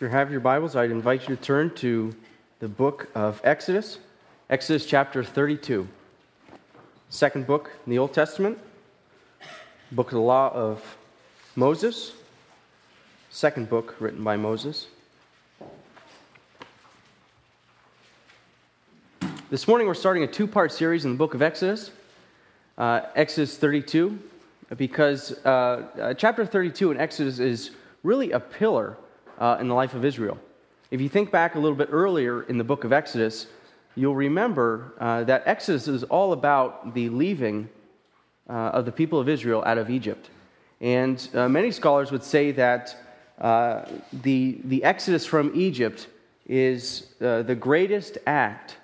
If you have your Bibles, I'd invite you to turn to the book of Exodus, Exodus chapter 32, second book in the Old Testament, book of the law of Moses, second book written by Moses. This morning we're starting a two part series in the book of Exodus, uh, Exodus 32, because uh, uh, chapter 32 in Exodus is really a pillar uh, in the life of Israel. If you think back a little bit earlier in the book of Exodus, you'll remember uh, that Exodus is all about the leaving uh, of the people of Israel out of Egypt. And uh, many scholars would say that uh, the, the Exodus from Egypt is uh, the greatest act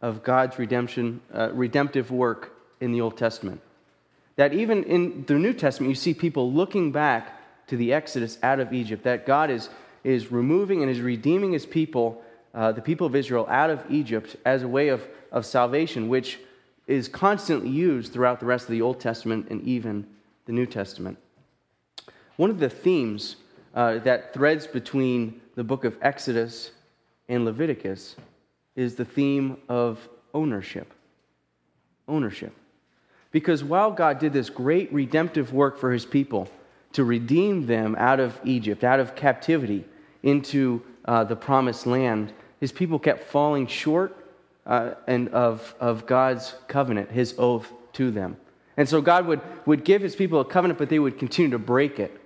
of God's redemption, uh, redemptive work in the Old Testament. That even in the New Testament, you see people looking back to the Exodus out of Egypt, that God is, is removing and is redeeming his people uh, the people of Israel out of Egypt as a way of, of salvation, which is constantly used throughout the rest of the Old Testament and even the New Testament. One of the themes uh, that threads between the book of Exodus and Leviticus is the theme of ownership. Ownership. Because while God did this great redemptive work for his people to redeem them out of Egypt, out of captivity, into uh, the promised land, his people kept falling short uh, and of, of God's covenant, his oath to them. And so God would, would give his people a covenant, but they would continue to break it.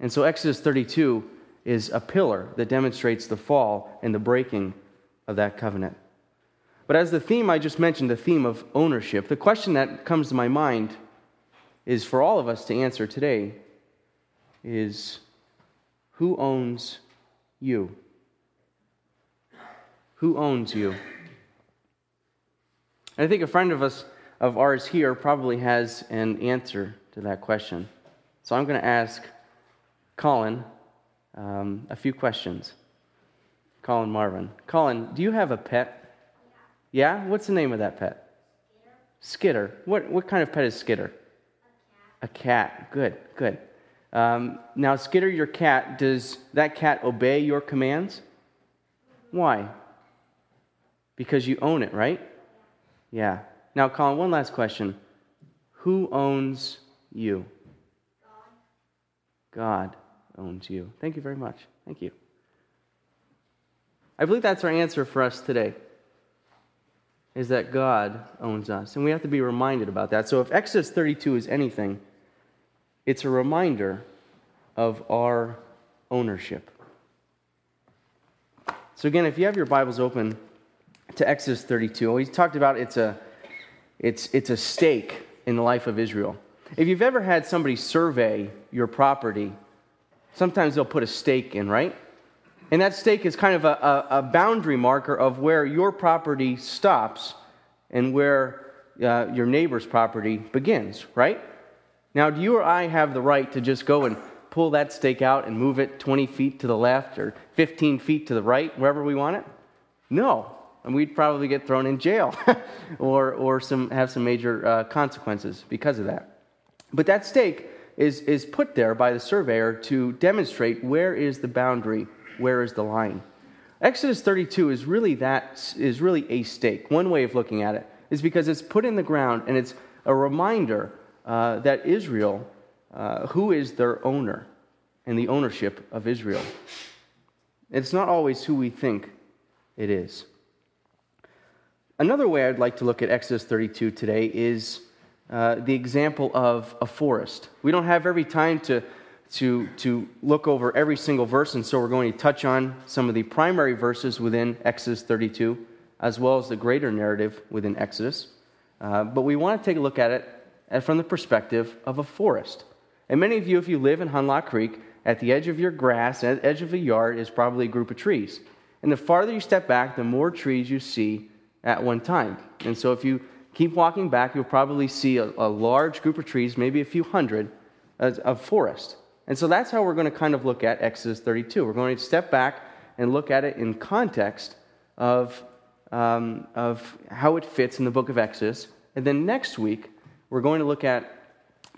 And so Exodus 32 is a pillar that demonstrates the fall and the breaking of that covenant. But as the theme I just mentioned, the theme of ownership, the question that comes to my mind is for all of us to answer today is who owns you? Who owns you? And I think a friend of us of ours here probably has an answer to that question. So I'm going to ask Colin um, a few questions. Colin Marvin. Colin, do you have a pet? Yeah? What's the name of that pet? Skitter. Skitter. What, what kind of pet is Skitter? A cat. A cat. Good, good. Um, now, Skitter, your cat, does that cat obey your commands? Why? Because you own it, right? Yeah. Now, Colin, one last question. Who owns you? God owns you. Thank you very much. Thank you. I believe that's our answer for us today. Is that God owns us. And we have to be reminded about that. So if Exodus 32 is anything, it's a reminder of our ownership. So again, if you have your Bibles open, to Exodus 32. We talked about it's a, it's, it's a stake in the life of Israel. If you've ever had somebody survey your property, sometimes they'll put a stake in, right? And that stake is kind of a, a, a boundary marker of where your property stops and where uh, your neighbor's property begins, right? Now, do you or I have the right to just go and pull that stake out and move it 20 feet to the left or 15 feet to the right, wherever we want it? No and we'd probably get thrown in jail or, or some, have some major uh, consequences because of that. But that stake is, is put there by the surveyor to demonstrate where is the boundary, where is the line. Exodus 32 is really that is really a stake. One way of looking at it is because it's put in the ground and it's a reminder uh, that Israel, uh, who is their owner, and the ownership of Israel. It's not always who we think it is. Another way I'd like to look at Exodus 32 today is uh, the example of a forest. We don't have every time to, to, to look over every single verse, and so we're going to touch on some of the primary verses within Exodus 32, as well as the greater narrative within Exodus. Uh, but we want to take a look at it from the perspective of a forest. And many of you, if you live in Hunlock Creek, at the edge of your grass, at the edge of a yard, is probably a group of trees. And the farther you step back, the more trees you see at one time. And so if you keep walking back, you'll probably see a, a large group of trees, maybe a few hundred, of forest. And so that's how we're going to kind of look at Exodus 32. We're going to step back and look at it in context of, um, of how it fits in the book of Exodus. And then next week, we're going to look at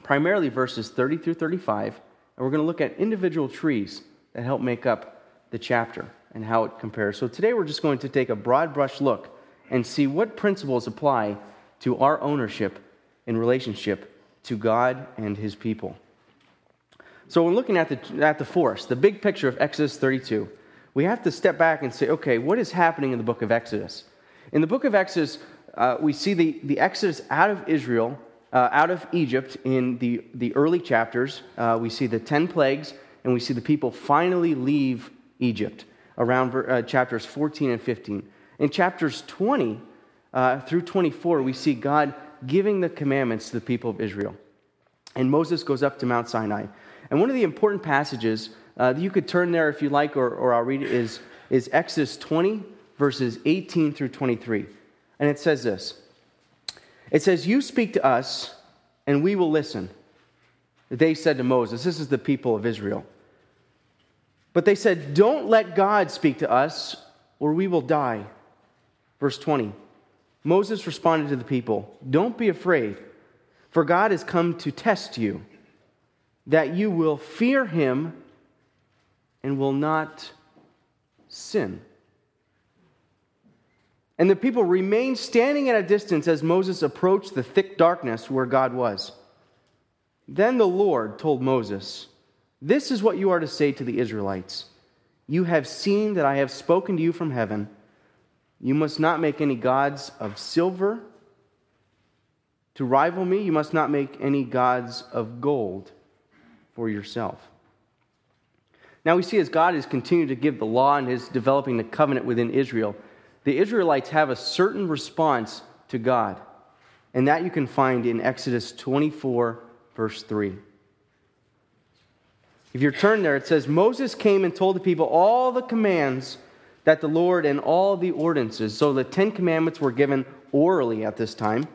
primarily verses 30 through 35, and we're going to look at individual trees that help make up the chapter and how it compares. So today we're just going to take a broad brush look and see what principles apply to our ownership in relationship to God and his people. So when looking at the, at the forest, the big picture of Exodus 32, we have to step back and say, okay, what is happening in the book of Exodus? In the book of Exodus, uh, we see the, the Exodus out of Israel, uh, out of Egypt in the, the early chapters. Uh, we see the 10 plagues, and we see the people finally leave Egypt around uh, chapters 14 and 15. In chapters 20 uh, through 24, we see God giving the commandments to the people of Israel. And Moses goes up to Mount Sinai. And one of the important passages uh, you could turn there if you like, or, or I'll read it, is, is Exodus 20, verses 18 through 23. And it says this It says, You speak to us, and we will listen. They said to Moses, This is the people of Israel. But they said, Don't let God speak to us, or we will die. Verse 20 Moses responded to the people, Don't be afraid, for God has come to test you, that you will fear him and will not sin. And the people remained standing at a distance as Moses approached the thick darkness where God was. Then the Lord told Moses, This is what you are to say to the Israelites You have seen that I have spoken to you from heaven. You must not make any gods of silver to rival me. You must not make any gods of gold for yourself. Now we see as God has continued to give the law and is developing the covenant within Israel, the Israelites have a certain response to God. And that you can find in Exodus 24, verse 3. If you turn there, it says, Moses came and told the people all the commands that the Lord and all the ordinances. So the Ten Commandments were given orally at this time.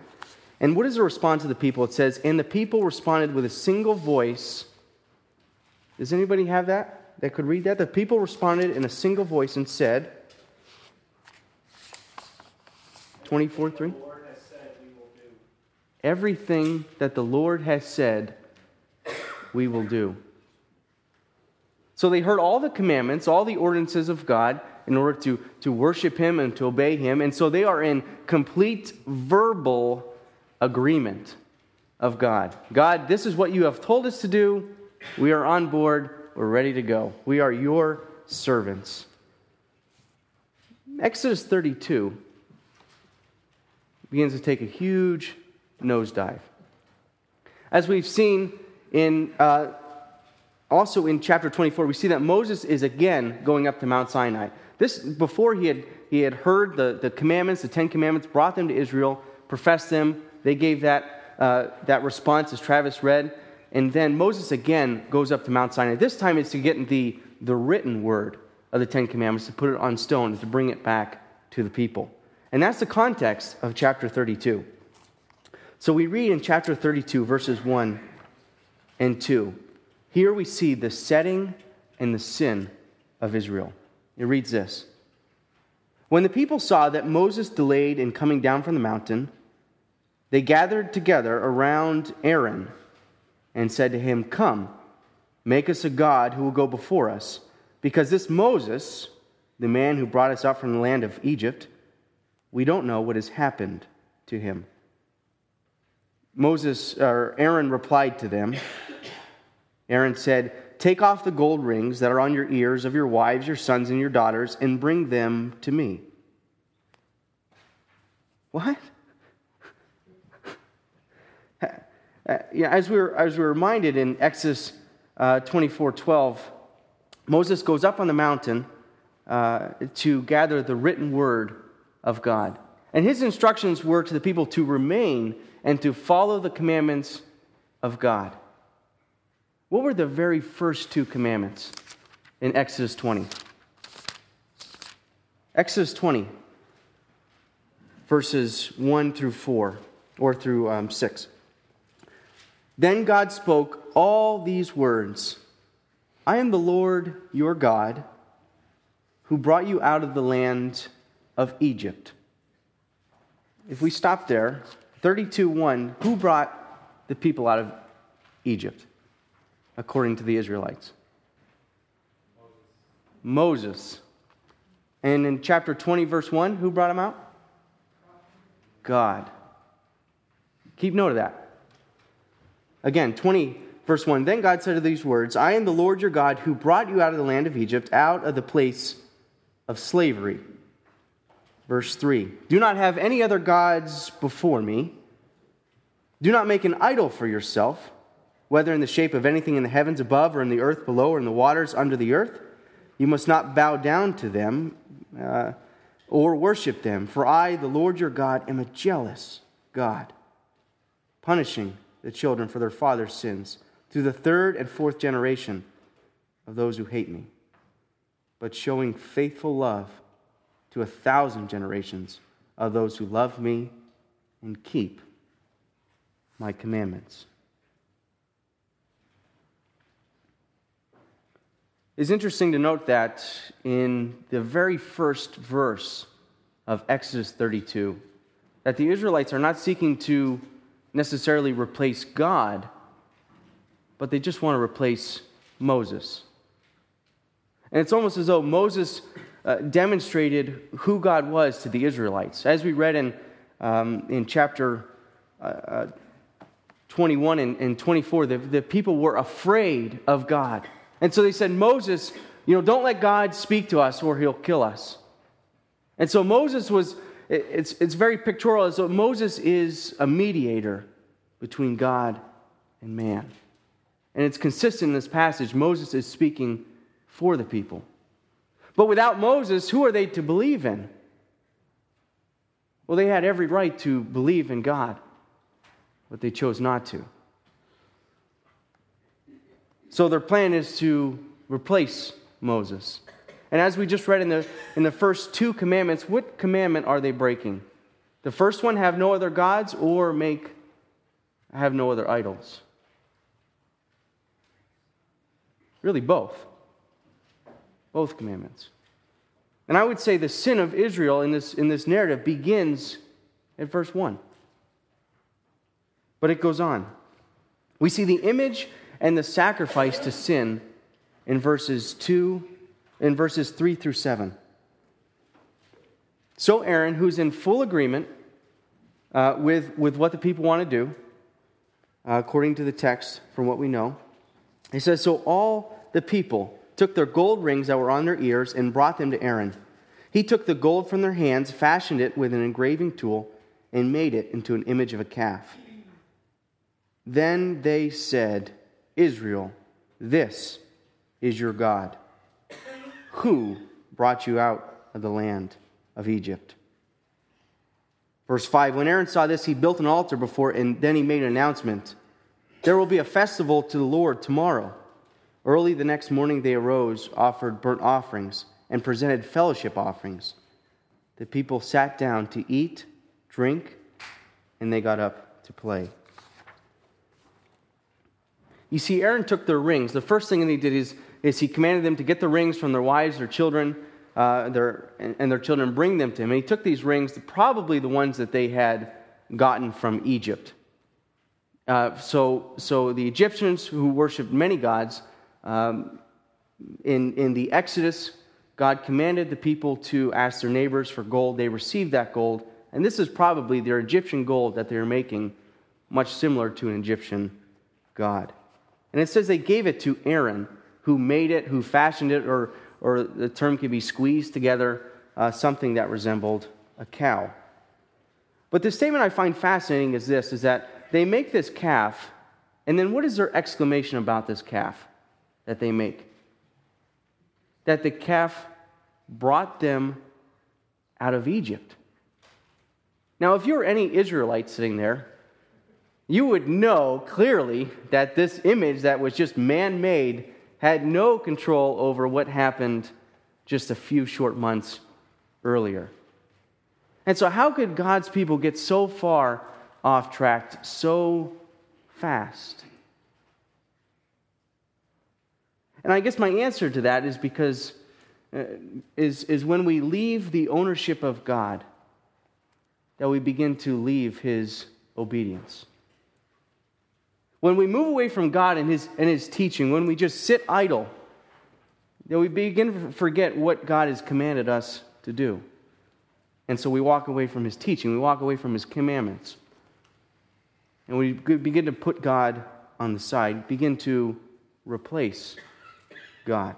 And what is the response of the people? It says, And the people responded with a single voice. Does anybody have that? That could read that? The people responded in a single voice and said, 24 3. Everything that the Lord has said, we will do. So they heard all the commandments, all the ordinances of God in order to, to worship Him and to obey Him. And so they are in complete verbal agreement of God. God, this is what you have told us to do. We are on board. We're ready to go. We are your servants. Exodus 32 begins to take a huge nosedive. As we've seen in uh, also in chapter 24, we see that Moses is again going up to Mount Sinai. This before he had he had heard the, the commandments, the Ten Commandments, brought them to Israel, professed them. They gave that uh, that response as Travis read, and then Moses again goes up to Mount Sinai. This time it's to get the the written word of the Ten Commandments to put it on stone to bring it back to the people. And that's the context of chapter 32. So we read in chapter 32, verses 1 and 2. Here we see the setting and the sin of Israel. It reads this When the people saw that Moses delayed in coming down from the mountain, they gathered together around Aaron and said to him, Come, make us a God who will go before us, because this Moses, the man who brought us up from the land of Egypt, we don't know what has happened to him. Moses or Aaron replied to them. Aaron said, Take off the gold rings that are on your ears of your wives, your sons, and your daughters, and bring them to me. What? Uh, yeah, as we were, as we were reminded in Exodus uh, 24 12, Moses goes up on the mountain uh, to gather the written word of God. And his instructions were to the people to remain and to follow the commandments of God. What were the very first two commandments in Exodus 20? Exodus 20, verses 1 through 4, or through um, 6. Then God spoke all these words I am the Lord your God, who brought you out of the land of Egypt. If we stop there, 32 1, who brought the people out of Egypt, according to the Israelites? Moses. And in chapter 20, verse 1, who brought him out? God. Keep note of that. Again, 20, verse 1. Then God said to these words I am the Lord your God who brought you out of the land of Egypt, out of the place of slavery. Verse 3 Do not have any other gods before me. Do not make an idol for yourself, whether in the shape of anything in the heavens above, or in the earth below, or in the waters under the earth. You must not bow down to them uh, or worship them, for I, the Lord your God, am a jealous God, punishing the children for their father's sins through the third and fourth generation of those who hate me, but showing faithful love to a thousand generations of those who love me and keep my commandments. It's interesting to note that in the very first verse of Exodus 32, that the Israelites are not seeking to necessarily replace God, but they just want to replace Moses. And it's almost as though Moses uh, demonstrated who God was to the Israelites. As we read in, um, in chapter uh, uh 21 and, and 24, the, the people were afraid of God. And so they said, Moses, you know, don't let God speak to us or he'll kill us. And so Moses was, it's, it's very pictorial. So Moses is a mediator between God and man. And it's consistent in this passage. Moses is speaking for the people. But without Moses, who are they to believe in? Well, they had every right to believe in God, but they chose not to. So their plan is to replace Moses. And as we just read in the, in the first two commandments, what commandment are they breaking? The first one, have no other gods, or make, have no other idols? Really, both. Both commandments. And I would say the sin of Israel in this, in this narrative begins at verse 1. But it goes on. We see the image and the sacrifice to sin in verses 2 in verses 3 through 7. So Aaron, who's in full agreement uh, with, with what the people want to do, uh, according to the text from what we know, he says, So all the people took their gold rings that were on their ears and brought them to Aaron. He took the gold from their hands, fashioned it with an engraving tool, and made it into an image of a calf. Then they said, Israel, this is your God, who brought you out of the land of Egypt. Verse 5 When Aaron saw this, he built an altar before and then he made an announcement There will be a festival to the Lord tomorrow. Early the next morning, they arose, offered burnt offerings, and presented fellowship offerings. The people sat down to eat, drink, and they got up to play. You see, Aaron took their rings. The first thing that he did is, is he commanded them to get the rings from their wives, their children, uh, their, and their children, bring them to him. And he took these rings, probably the ones that they had gotten from Egypt. Uh, so, so the Egyptians who worshiped many gods, um, in, in the Exodus, God commanded the people to ask their neighbors for gold. They received that gold, and this is probably their Egyptian gold that they're making, much similar to an Egyptian god. And it says they gave it to Aaron, who made it, who fashioned it, or, or the term could be squeezed together, uh, something that resembled a cow. But the statement I find fascinating is this is that they make this calf, and then what is their exclamation about this calf that they make? That the calf brought them out of Egypt. Now, if you were any Israelite sitting there, you would know clearly that this image that was just man made had no control over what happened just a few short months earlier. And so, how could God's people get so far off track so fast? And I guess my answer to that is because uh, is, is when we leave the ownership of God, that we begin to leave his obedience. When we move away from God and his, and his teaching, when we just sit idle, that we begin to forget what God has commanded us to do. And so we walk away from his teaching, we walk away from his commandments. And we begin to put God on the side, begin to replace God.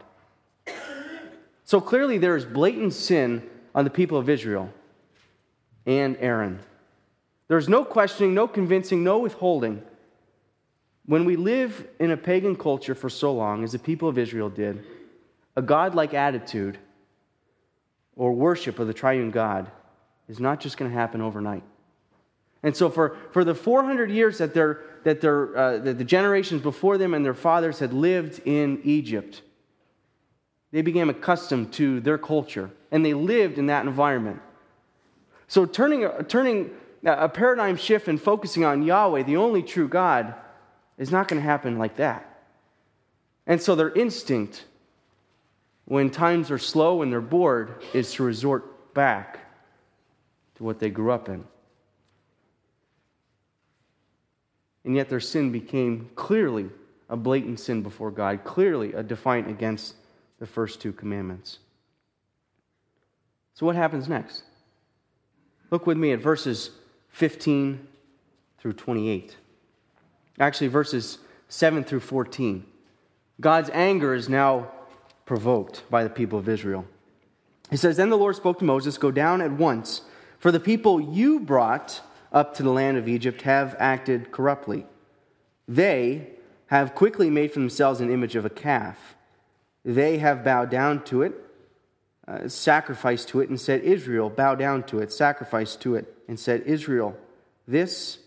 So clearly, there is blatant sin on the people of Israel and Aaron. There's no questioning, no convincing, no withholding. When we live in a pagan culture for so long, as the people of Israel did, a godlike attitude or worship of the triune God is not just going to happen overnight. And so, for, for the 400 years that, their, that, their, uh, that the generations before them and their fathers had lived in Egypt, they became accustomed to their culture and they lived in that environment. So, turning, turning uh, a paradigm shift and focusing on Yahweh, the only true God, is not going to happen like that. And so, their instinct when times are slow and they're bored is to resort back to what they grew up in. And yet their sin became clearly a blatant sin before God, clearly a defiant against the first two commandments. So, what happens next? Look with me at verses 15 through 28. Actually, verses 7 through 14. God's anger is now provoked by the people of Israel. He says, Then the Lord spoke to Moses, Go down at once, for the people you brought up to the land of Egypt have acted corruptly. They have quickly made for themselves an image of a calf. They have bowed down to it, uh, sacrificed to it, and said, Israel, bow down to it, sacrifice to it, and said, Israel, this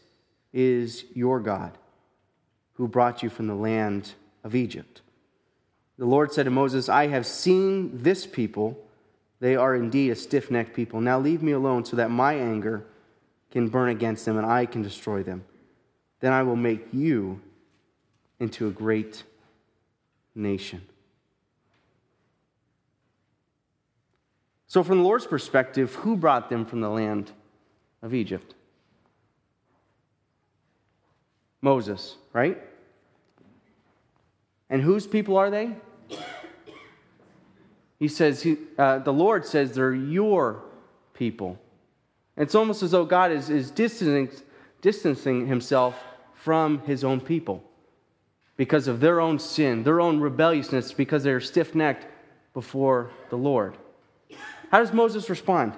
is your God who brought you from the land of Egypt. The Lord said to Moses, I have seen this people. They are indeed a stiff necked people. Now leave me alone so that my anger can burn against them and I can destroy them. Then I will make you into a great nation. So, from the Lord's perspective, who brought them from the land of Egypt? Moses, right? And whose people are they? He says, he, uh, the Lord says they're your people. It's almost as though God is, is distancing, distancing himself from his own people because of their own sin, their own rebelliousness, because they're stiff necked before the Lord. How does Moses respond?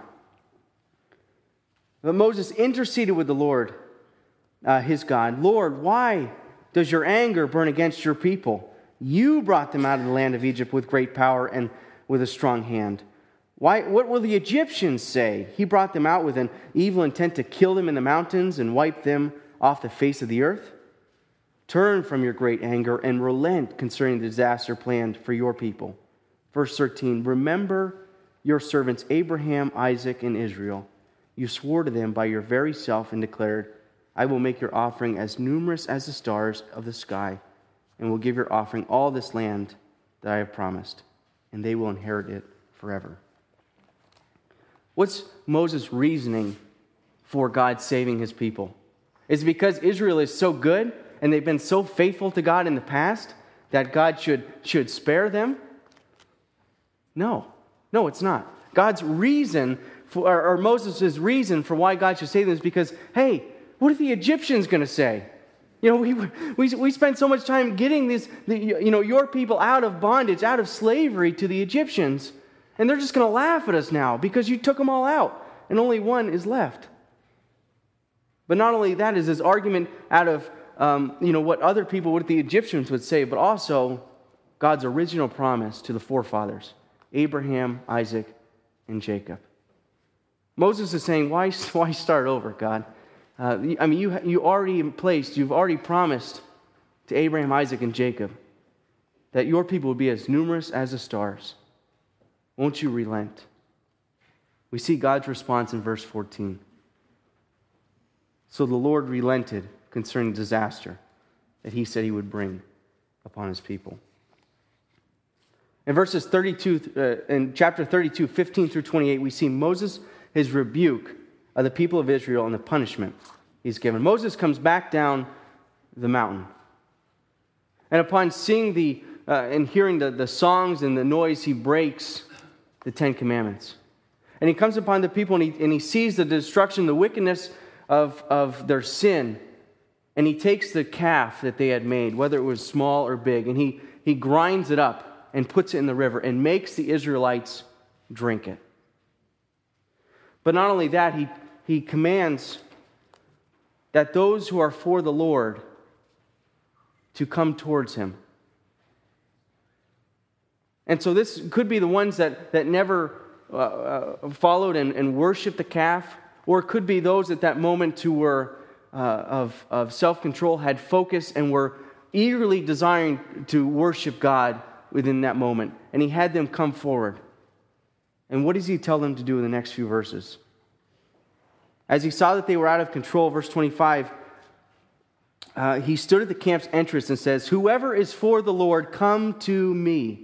But Moses interceded with the Lord, uh, his God. Lord, why does your anger burn against your people? You brought them out of the land of Egypt with great power and with a strong hand. Why, what will the Egyptians say? He brought them out with an evil intent to kill them in the mountains and wipe them off the face of the earth. Turn from your great anger and relent concerning the disaster planned for your people. Verse 13 Remember your servants Abraham, Isaac, and Israel. You swore to them by your very self and declared, I will make your offering as numerous as the stars of the sky and will give your offering all this land that I have promised, and they will inherit it forever. What's Moses' reasoning for God saving his people? Is it because Israel is so good and they've been so faithful to God in the past that God should, should spare them? No. No, it's not. God's reason, for, or, or Moses' reason for why God should say this is because, hey, what are the Egyptians going to say? You know, we, we, we spent so much time getting this, the, you know, your people out of bondage, out of slavery to the Egyptians. And they're just going to laugh at us now because you took them all out and only one is left. But not only that is his argument out of, um, you know, what other people, what the Egyptians would say, but also God's original promise to the forefathers Abraham, Isaac, and Jacob. Moses is saying, why, why start over, God? Uh, I mean, you, you already in place, you've already promised to Abraham, Isaac, and Jacob that your people would be as numerous as the stars. Won't you relent? We see God's response in verse 14. So the Lord relented concerning disaster that he said he would bring upon his people. In verses 32, uh, in chapter 32, 15 through 28, we see Moses, his rebuke of the people of Israel and the punishment he's given. Moses comes back down the mountain. And upon seeing the, uh, and hearing the, the songs and the noise, he breaks the Ten Commandments. And he comes upon the people and he, and he sees the destruction, the wickedness of, of their sin. And he takes the calf that they had made, whether it was small or big, and he, he grinds it up and puts it in the river and makes the Israelites drink it. But not only that, he, he commands that those who are for the Lord to come towards him. And so this could be the ones that, that never uh, uh, followed and, and worshiped the calf, or it could be those at that moment who were uh, of, of self control, had focus, and were eagerly desiring to worship God within that moment. And he had them come forward. And what does he tell them to do in the next few verses? As he saw that they were out of control, verse 25, uh, he stood at the camp's entrance and says, Whoever is for the Lord, come to me.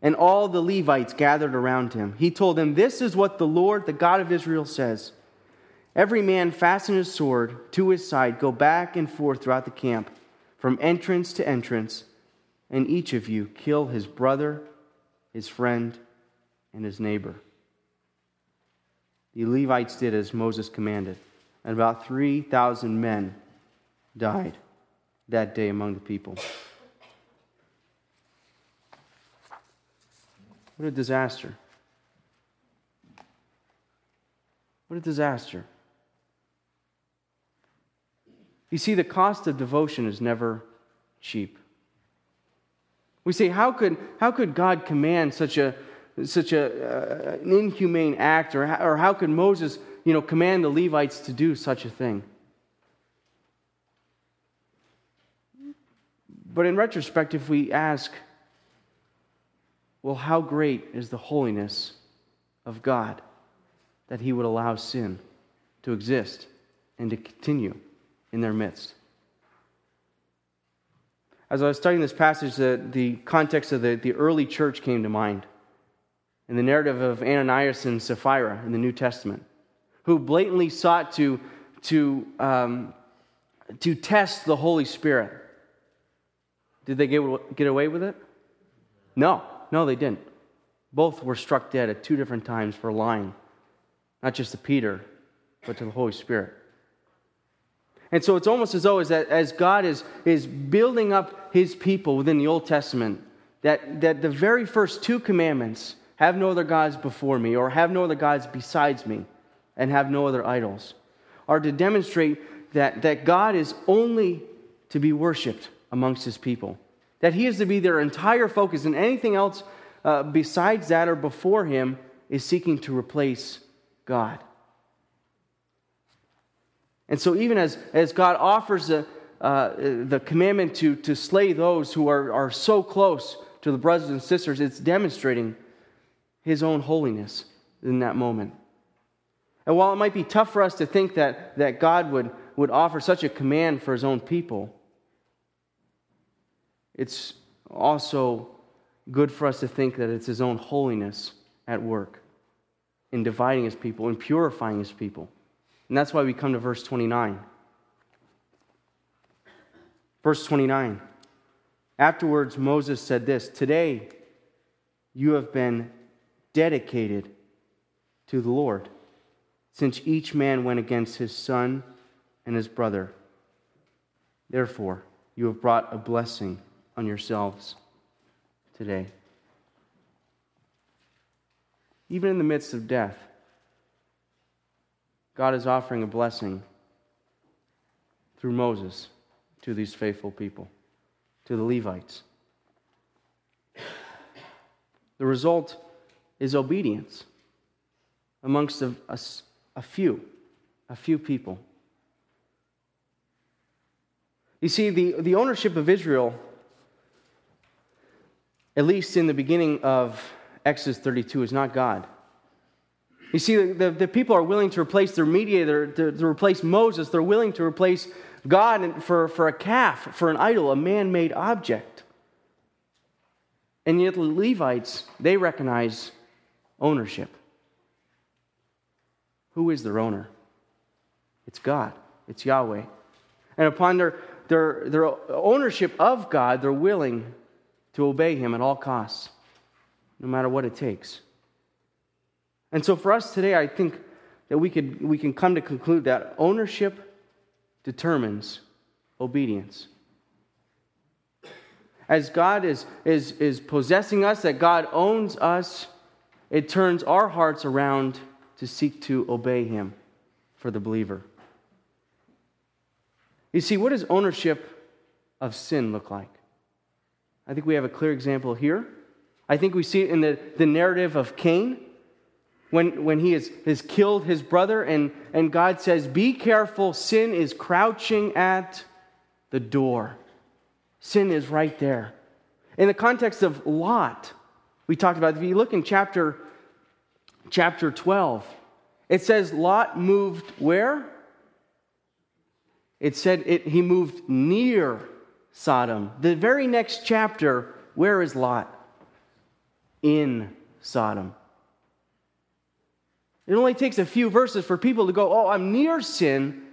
And all the Levites gathered around him. He told them, This is what the Lord, the God of Israel, says Every man fasten his sword to his side, go back and forth throughout the camp, from entrance to entrance, and each of you kill his brother, his friend, and his neighbor. The Levites did as Moses commanded, and about 3,000 men died that day among the people. What a disaster. What a disaster. You see, the cost of devotion is never cheap. We say, how could, how could God command such, a, such a, uh, an inhumane act? Or, or how could Moses you know, command the Levites to do such a thing? But in retrospect, if we ask, well, how great is the holiness of God that He would allow sin to exist and to continue in their midst? As I was studying this passage, the, the context of the, the early church came to mind. And the narrative of Ananias and Sapphira in the New Testament, who blatantly sought to, to, um, to test the Holy Spirit. Did they get, get away with it? No. No, they didn't. Both were struck dead at two different times for lying, not just to Peter, but to the Holy Spirit. And so it's almost as though as, that, as God is, is building up his people within the Old Testament, that, that the very first two commandments have no other gods before me, or have no other gods besides me, and have no other idols, are to demonstrate that, that God is only to be worshiped amongst his people. That he is to be their entire focus, and anything else uh, besides that or before him is seeking to replace God. And so, even as, as God offers the, uh, the commandment to, to slay those who are, are so close to the brothers and sisters, it's demonstrating his own holiness in that moment. And while it might be tough for us to think that, that God would, would offer such a command for his own people, it's also good for us to think that it's His own holiness at work in dividing His people, in purifying His people. And that's why we come to verse 29. Verse 29. Afterwards, Moses said this Today you have been dedicated to the Lord, since each man went against his son and his brother. Therefore, you have brought a blessing on yourselves today. Even in the midst of death, God is offering a blessing through Moses to these faithful people, to the Levites. The result is obedience amongst a, a, a few, a few people. You see, the, the ownership of Israel at least in the beginning of Exodus 32, is not God. You see, the, the people are willing to replace their mediator, to, to replace Moses. They're willing to replace God for, for a calf, for an idol, a man made object. And yet, the Levites, they recognize ownership. Who is their owner? It's God, it's Yahweh. And upon their, their, their ownership of God, they're willing to obey Him at all costs, no matter what it takes. And so for us today, I think that we, could, we can come to conclude that ownership determines obedience. As God is, is, is possessing us, that God owns us, it turns our hearts around to seek to obey Him for the believer. You see, what does ownership of sin look like? I think we have a clear example here. I think we see it in the, the narrative of Cain when, when he has, has killed his brother, and, and God says, Be careful, sin is crouching at the door. Sin is right there. In the context of Lot, we talked about, if you look in chapter, chapter 12, it says Lot moved where? It said it, he moved near Sodom. The very next chapter, where is Lot? In Sodom. It only takes a few verses for people to go, Oh, I'm near sin,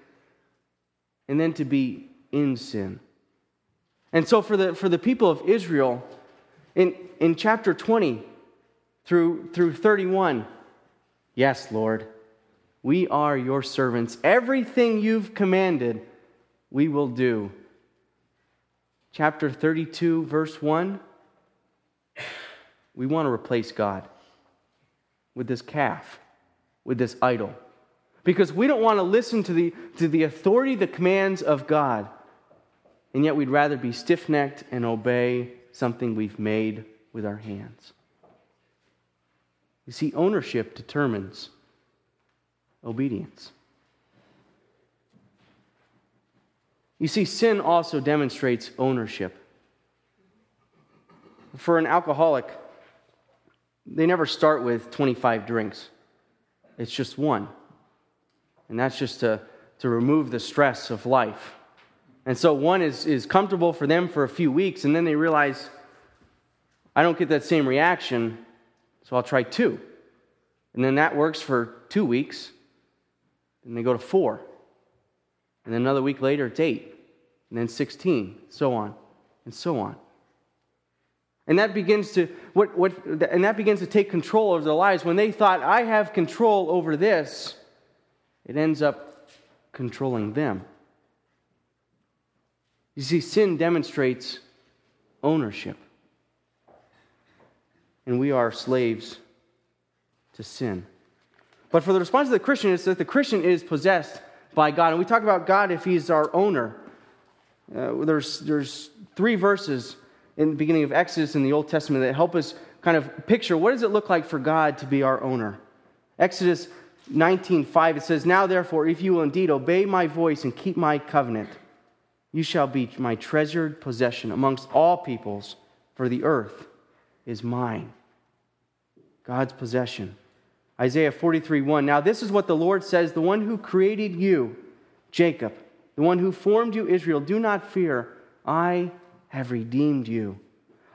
and then to be in sin. And so, for the, for the people of Israel, in, in chapter 20 through, through 31, yes, Lord, we are your servants. Everything you've commanded, we will do. Chapter 32, verse 1, we want to replace God with this calf with this idol. Because we don't want to listen to the, to the authority, the commands of God. And yet we'd rather be stiff necked and obey something we've made with our hands. You see, ownership determines obedience. You see, sin also demonstrates ownership. For an alcoholic, they never start with 25 drinks. It's just one. And that's just to, to remove the stress of life. And so one is, is comfortable for them for a few weeks, and then they realize, I don't get that same reaction, so I'll try two. And then that works for two weeks, and they go to four. And then another week later, it's eight, and then 16, so on, and so on. And that begins to what, what, and that begins to take control over their lives. When they thought, I have control over this, it ends up controlling them. You see, sin demonstrates ownership. And we are slaves to sin. But for the response of the Christian, it's that the Christian is possessed by God. And we talk about God if He's our owner. Uh, there's, there's three verses in the beginning of Exodus in the Old Testament that help us kind of picture what does it look like for God to be our owner. Exodus 19:5 it says, "Now therefore, if you will indeed obey my voice and keep my covenant, you shall be my treasured possession amongst all peoples, for the earth is mine." God's possession. Isaiah 43 1. Now this is what the Lord says, the one who created you, Jacob, the one who formed you, Israel, do not fear, I have redeemed you.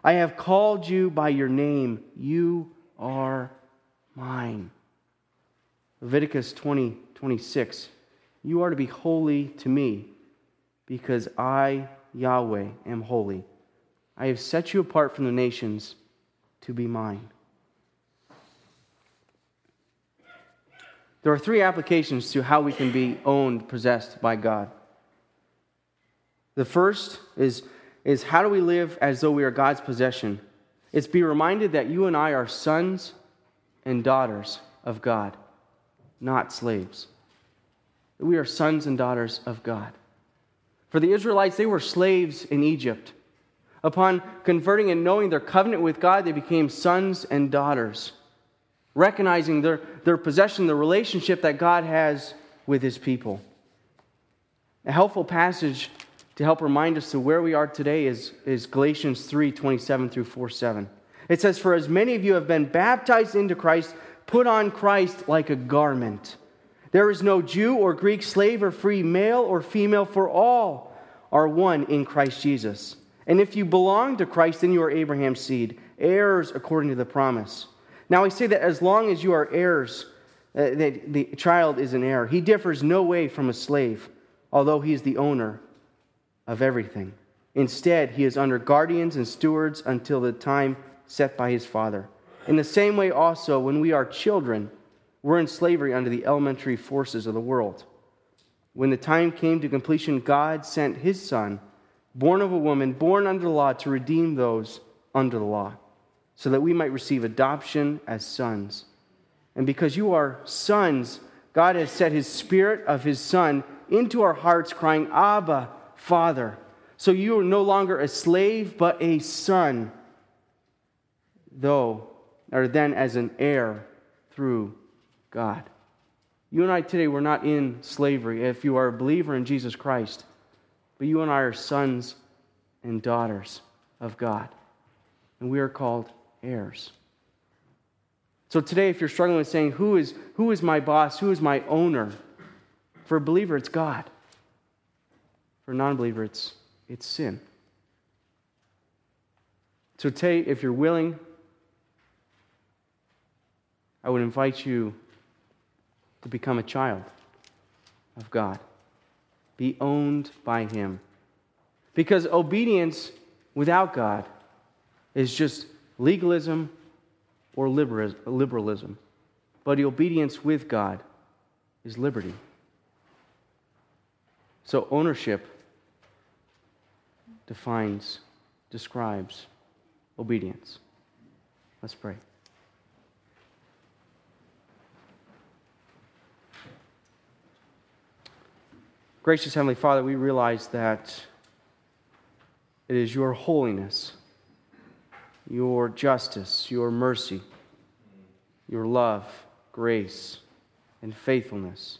I have called you by your name. You are mine. Leviticus 20, 26. You are to be holy to me because I, Yahweh, am holy. I have set you apart from the nations to be mine. There are three applications to how we can be owned, possessed by God. The first is is how do we live as though we are God's possession? It's be reminded that you and I are sons and daughters of God, not slaves. We are sons and daughters of God. For the Israelites, they were slaves in Egypt. Upon converting and knowing their covenant with God, they became sons and daughters, recognizing their, their possession, the relationship that God has with his people. A helpful passage to help remind us to where we are today is, is Galatians 3 27 through 4 7. It says, For as many of you have been baptized into Christ, put on Christ like a garment. There is no Jew or Greek, slave or free, male or female, for all are one in Christ Jesus. And if you belong to Christ, then you are Abraham's seed, heirs according to the promise. Now I say that as long as you are heirs, uh, the, the child is an heir. He differs no way from a slave, although he is the owner of everything. Instead, he is under guardians and stewards until the time set by his father. In the same way, also, when we are children, we're in slavery under the elementary forces of the world. When the time came to completion, God sent his son, born of a woman, born under the law, to redeem those under the law, so that we might receive adoption as sons. And because you are sons, God has set his spirit of his son into our hearts, crying, Abba, Father. So you are no longer a slave, but a son, though, or then as an heir through God. You and I today, we're not in slavery if you are a believer in Jesus Christ, but you and I are sons and daughters of God, and we are called heirs. So today, if you're struggling with saying, Who is, who is my boss? Who is my owner? For a believer, it's God. For a non believer, it's it's sin. So, today, if you're willing, I would invite you to become a child of God. Be owned by Him. Because obedience without God is just legalism or liberalism. But obedience with God is liberty. So, ownership defines, describes obedience. Let's pray. Gracious Heavenly Father, we realize that it is your holiness, your justice, your mercy, your love, grace, and faithfulness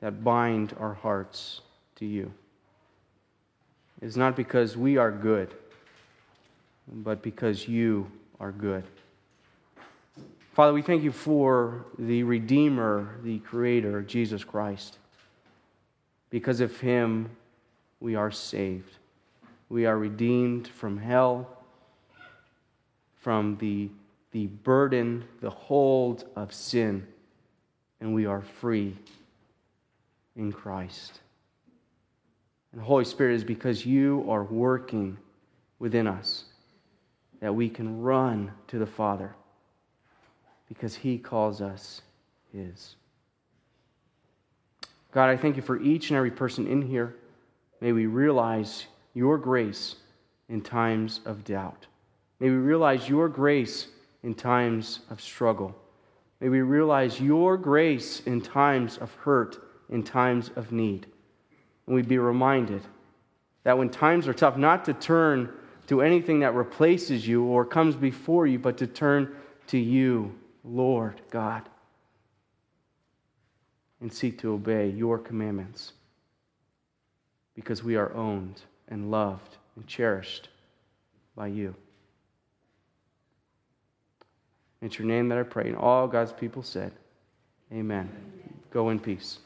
that bind our hearts to you. It is not because we are good, but because you are good. Father, we thank you for the Redeemer, the Creator, Jesus Christ. Because of him, we are saved. We are redeemed from hell, from the, the burden, the hold of sin, and we are free in Christ. And Holy Spirit is because you are working within us that we can run to the Father because He calls us His. God, I thank you for each and every person in here. May we realize your grace in times of doubt. May we realize your grace in times of struggle. May we realize your grace in times of hurt, in times of need and we'd be reminded that when times are tough, not to turn to anything that replaces you or comes before you, but to turn to you, Lord God, and seek to obey your commandments because we are owned and loved and cherished by you. It's your name that I pray. And all God's people said, Amen. Go in peace.